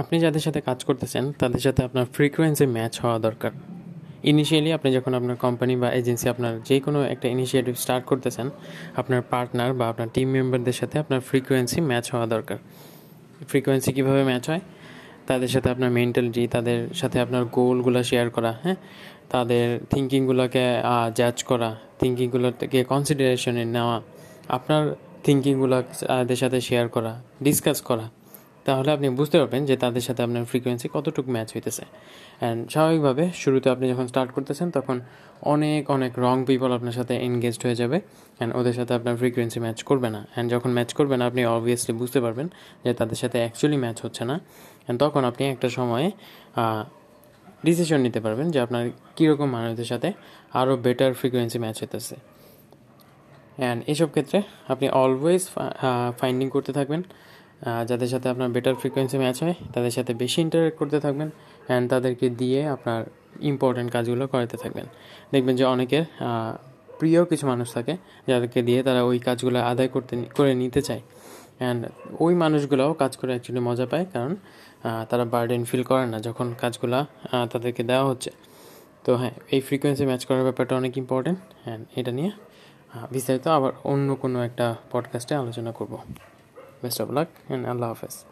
আপনি যাদের সাথে কাজ করতেছেন, তাদের সাথে আপনার ফ্রিকোয়েন্সি ম্যাচ হওয়া দরকার। ইনিশিয়ালি আপনি যখন আপনার কোম্পানি বা এজেন্সি আপনার যে কোনো একটা ইনিশিয়েটিভ স্টার্ট করতেছেন, আপনার পার্টনার বা আপনার টিম মেম্বারদের সাথে আপনার ফ্রিকোয়েন্সি ম্যাচ হওয়া দরকার। ফ্রিকোয়েন্সি কীভাবে ম্যাচ হয়? তাদের সাথে আপনার মেন্টালিটি তাদের সাথে আপনার গোলগুলো শেয়ার করা হ্যাঁ? তাদের থিঙ্কিংগুলোকে জাজ করা থিঙ্কিংগুলোকে কনসিডারেশনে নেওয়া, আপনার থিঙ্কিংগুলো তাদের সাথে শেয়ার করা ডিসকাস করা। তাহলে আপনি বুঝতে পারবেন যে তাদের সাথে আপনার ফ্রিকোয়েন্সি কতটুকু ম্যাচ হইতেছে। অ্যান্ড স্বাভাবিকভাবে শুরুতে আপনি যখন স্টার্ট করতেছেন, তখন অনেক অনেক রং পিপল আপনার সাথে এনগেজড হয়ে যাবে অ্যান্ড ওদের সাথে আপনার ফ্রিকোয়েন্সি ম্যাচ করবে না। অ্যান্ড যখন ম্যাচ করবে না, আপনি অবভিয়াসলি বুঝতে পারবেন যে তাদের সাথে অ্যাকচুয়ালি ম্যাচ হচ্ছে না। অ্যান্ড তখন আপনি একটা সময়ে ডিসিশন নিতে পারবেন যে আপনার কীরকম মানুষদের সাথে আরও বেটার ফ্রিকোয়েন্সি ম্যাচ হতেছে অ্যান্ড এইসব ক্ষেত্রে আপনি অলওয়েজ ফাইন্ডিং করতে থাকবেন। যাদের সাথে আপনার বেটার ফ্রিকোয়েন্সি ম্যাচ হয়, তাদের সাথে বেশি ইন্টারেক্ট করতে থাকবেন অ্যান্ড তাদেরকে দিয়ে আপনার ইম্পর্ট্যান্ট কাজগুলো করাতে থাকবেন। দেখবেন যে অনেকের প্রিয় কিছু মানুষ থাকে, যাদেরকে দিয়ে তারা ওই কাজগুলো আদায় করতে করে নিতে চায়। অ্যান্ড ওই মানুষগুলোও কাজ করে অ্যাকচুয়ালি মজা পায় কারণ তারা বার্ডেন ফিল করে না যখন কাজগুলো তাদেরকে দেওয়া হচ্ছে। তো হ্যাঁ এই ফ্রিকোয়েন্সি ম্যাচ করার ব্যাপারটা অনেক ইম্পর্টেন্ট অ্যান্ড এটা নিয়ে বিস্তারিত আবার অন্য কোনো একটা পডকাস্টে আলোচনা করব। Best of luck and Allah Hafiz.